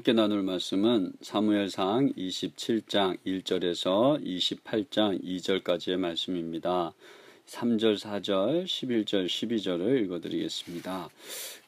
함께 나눌 말씀은 사무엘상 27장 1절에서 28장 2절까지의 말씀입니다. 3절, 4절, 11절, 12절을 읽어드리겠습니다.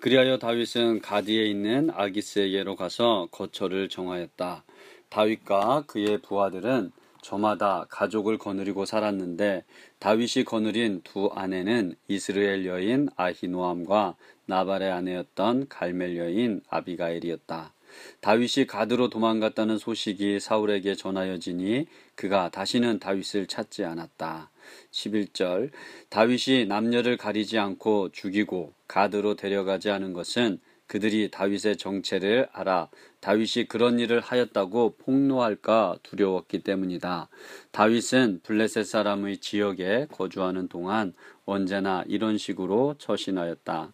그리하여 다윗은 가디에 있는 아기스에게로 가서 거처를 정하였다. 다윗과 그의 부하들은 저마다 가족을 거느리고 살았는데 다윗이 거느린 두 아내는 이스라엘 여인 아히노암과 나발의 아내였던 갈멜 여인 아비가엘이었다. 다윗이 가드로 도망갔다는 소식이 사울에게 전하여지니 그가 다시는 다윗을 찾지 않았다. 11절 다윗이 남녀를 가리지 않고 죽이고 가드로 데려가지 않은 것은 그들이 다윗의 정체를 알아 다윗이 그런 일을 하였다고 폭로할까 두려웠기 때문이다. 다윗은 블레셋 사람의 지역에 거주하는 동안 언제나 이런 식으로 처신하였다.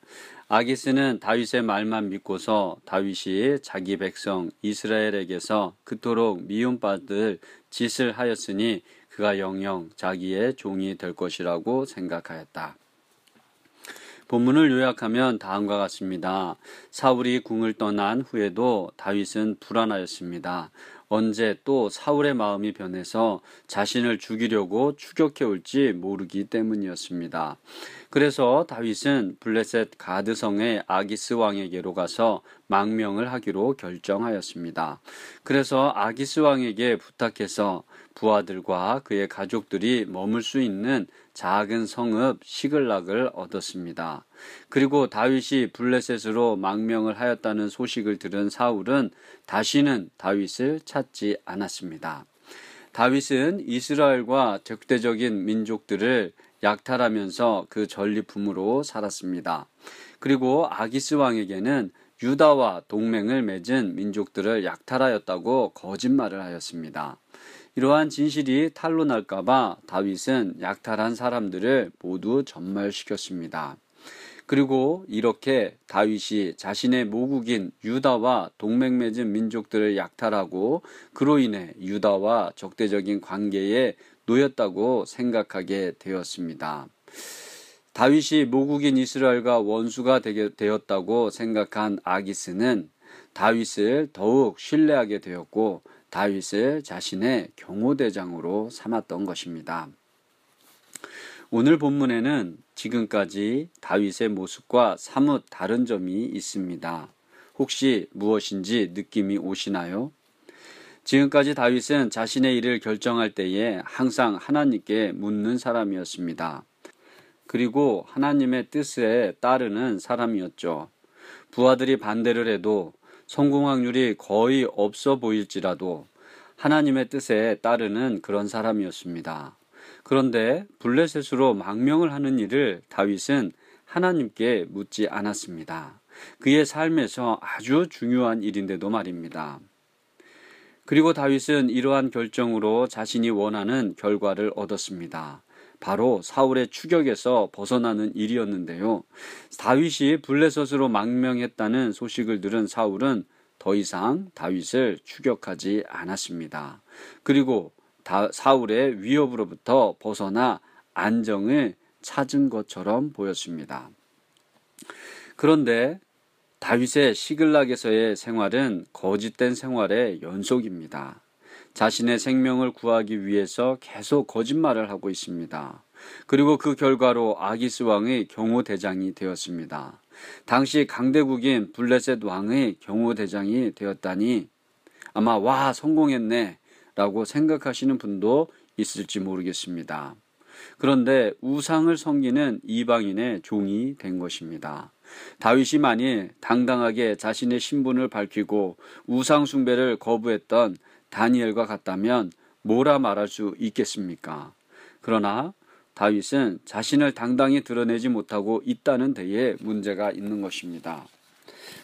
아기스는 다윗의 말만 믿고서 다윗이 자기 백성 이스라엘에게서 그토록 미움받을 짓을 하였으니 그가 영영 자기의 종이 될 것이라고 생각하였다. 본문을 요약하면 다음과 같습니다. 사울이 궁을 떠난 후에도 다윗은 불안하였습니다. 언제 또 사울의 마음이 변해서 자신을 죽이려고 추격해 올지 모르기 때문이었습니다. 그래서 다윗은 블레셋 가드성의 아기스 왕에게로 가서 망명을 하기로 결정하였습니다. 그래서 아기스 왕에게 부탁해서 부하들과 그의 가족들이 머물 수 있는 작은 성읍 시글락을 얻었습니다. 그리고 다윗이 블레셋으로 망명을 하였다는 소식을 들은 사울은 다시는 다윗을 찾지 않았습니다. 다윗은 이스라엘과 적대적인 민족들을 약탈하면서 그 전리품으로 살았습니다. 그리고 아기스 왕에게는 유다와 동맹을 맺은 민족들을 약탈하였다고 거짓말을 하였습니다. 이러한 진실이 탄로 날까봐 다윗은 약탈한 사람들을 모두 전멸시켰습니다. 그리고 이렇게 다윗이 자신의 모국인 유다와 동맹 맺은 민족들을 약탈하고 그로 인해 유다와 적대적인 관계에 놓였다고 생각하게 되었습니다. 다윗이 모국인 이스라엘과 원수가 되었다고 생각한 아기스는 다윗을 더욱 신뢰하게 되었고 다윗을 자신의 경호대장으로 삼았던 것입니다. 오늘 본문에는 지금까지 다윗의 모습과 사뭇 다른 점이 있습니다. 혹시 무엇인지 느낌이 오시나요? 지금까지 다윗은 자신의 일을 결정할 때에 항상 하나님께 묻는 사람이었습니다. 그리고 하나님의 뜻에 따르는 사람이었죠. 부하들이 반대를 해도 성공 확률이 거의 없어 보일지라도 하나님의 뜻에 따르는 그런 사람이었습니다. 그런데 블레셋으로 망명을 하는 일을 다윗은 하나님께 묻지 않았습니다. 그의 삶에서 아주 중요한 일인데도 말입니다. 그리고 다윗은 이러한 결정으로 자신이 원하는 결과를 얻었습니다. 바로 사울의 추격에서 벗어나는 일이었는데요. 다윗이 블레셋으로 망명했다는 소식을 들은 사울은 더 이상 다윗을 추격하지 않았습니다. 그리고 사울의 위협으로부터 벗어나 안정을 찾은 것처럼 보였습니다. 그런데 다윗의 시글락에서의 생활은 거짓된 생활의 연속입니다. 자신의 생명을 구하기 위해서 계속 거짓말을 하고 있습니다. 그리고 그 결과로 아기스 왕의 경호 대장이 되었습니다. 당시 강대국인 블레셋 왕의 경호 대장이 되었다니 아마 와 성공했네 라고 생각하시는 분도 있을지 모르겠습니다. 그런데 우상을 섬기는 이방인의 종이 된 것입니다. 다윗이 만일 당당하게 자신의 신분을 밝히고 우상숭배를 거부했던 다니엘과 같다면 뭐라 말할 수 있겠습니까? 그러나 다윗은 자신을 당당히 드러내지 못하고 있다는 데에 문제가 있는 것입니다.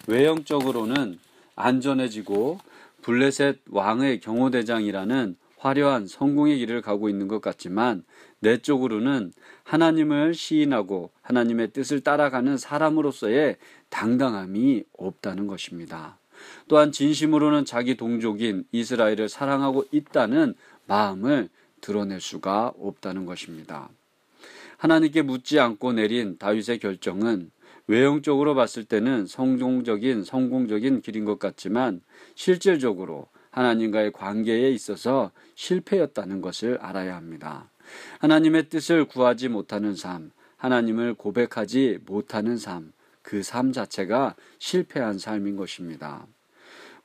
외형적으로는 안전해지고 블레셋 왕의 경호대장이라는 화려한 성공의 길을 가고 있는 것 같지만 내적으로는 하나님을 시인하고 하나님의 뜻을 따라가는 사람으로서의 당당함이 없다는 것입니다. 또한 진심으로는 자기 동족인 이스라엘을 사랑하고 있다는 마음을 드러낼 수가 없다는 것입니다. 하나님께 묻지 않고 내린 다윗의 결정은 외형적으로 봤을 때는 성공적인 성공적인 길인 것 같지만 실질적으로 하나님과의 관계에 있어서 실패였다는 것을 알아야 합니다. 하나님의 뜻을 구하지 못하는 삶, 하나님을 고백하지 못하는 삶, 그 삶 자체가 실패한 삶인 것입니다.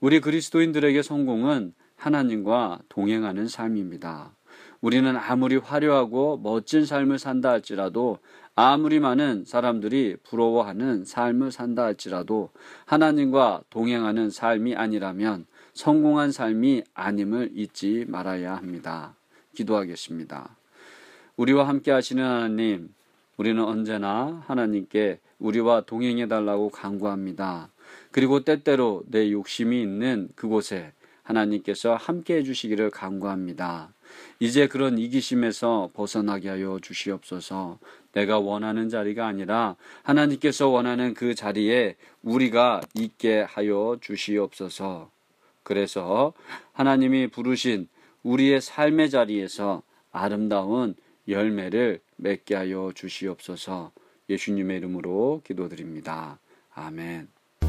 우리 그리스도인들에게 성공은 하나님과 동행하는 삶입니다. 우리는 아무리 화려하고 멋진 삶을 산다 할지라도 아무리 많은 사람들이 부러워하는 삶을 산다 할지라도 하나님과 동행하는 삶이 아니라면 성공한 삶이 아님을 잊지 말아야 합니다. 기도하겠습니다. 우리와 함께 하시는 하나님, 우리는 언제나 하나님께 우리와 동행해 달라고 간구합니다. 그리고 때때로 내 욕심이 있는 그곳에 하나님께서 함께 해주시기를 간구합니다. 이제 그런 이기심에서 벗어나게 하여 주시옵소서. 내가 원하는 자리가 아니라 하나님께서 원하는 그 자리에 우리가 있게 하여 주시옵소서. 그래서 하나님이 부르신 우리의 삶의 자리에서 아름다운 열매를 맺게 하여 주시옵소서. 예수님의 이름으로 기도드립니다. 아멘.